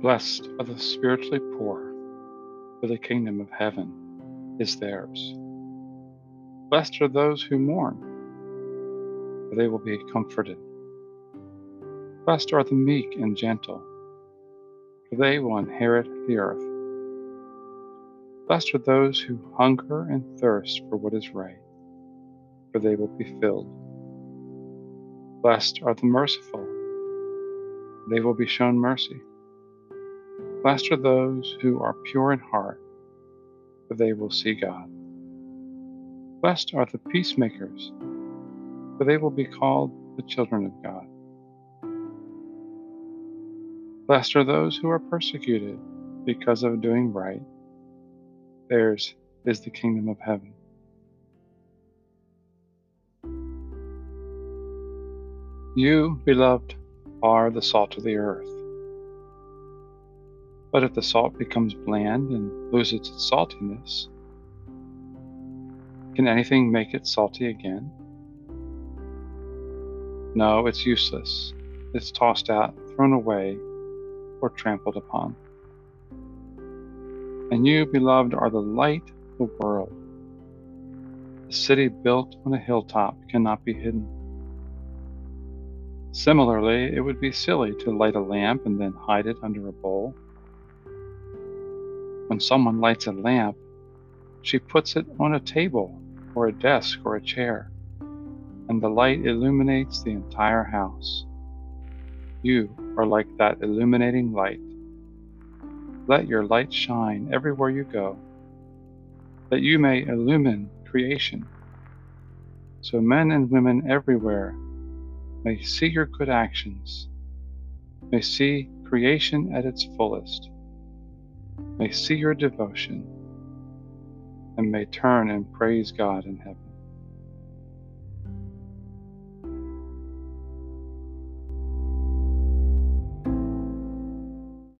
Blessed are the spiritually poor, for the kingdom of heaven is theirs. Blessed are those who mourn, for they will be comforted. Blessed are the meek and gentle, for they will inherit the earth. Blessed are those who hunger and thirst for what is right, for they will be filled. Blessed are the merciful, they will be shown mercy. Blessed are those who are pure in heart, for they will see God. Blessed are the peacemakers, for they will be called the children of God. Blessed are those who are persecuted because of doing right. Theirs is the kingdom of heaven. You, beloved, are the salt of the earth. But if the salt becomes bland and loses its saltiness, can anything make it salty again? No, it's useless. It's tossed out, thrown away, or trampled upon. And you, beloved, are the light of the world. A city built on a hilltop cannot be hidden. Similarly, it would be silly to light a lamp and then hide it under a bowl. When someone lights a lamp, she puts it on a table or a desk or a chair, and the light illuminates the entire house. You are like that illuminating light. Let your light shine everywhere you go, that you may illumine creation, so men and women everywhere may see your good actions, may see creation at its fullest may see your devotion and may turn and praise God in heaven.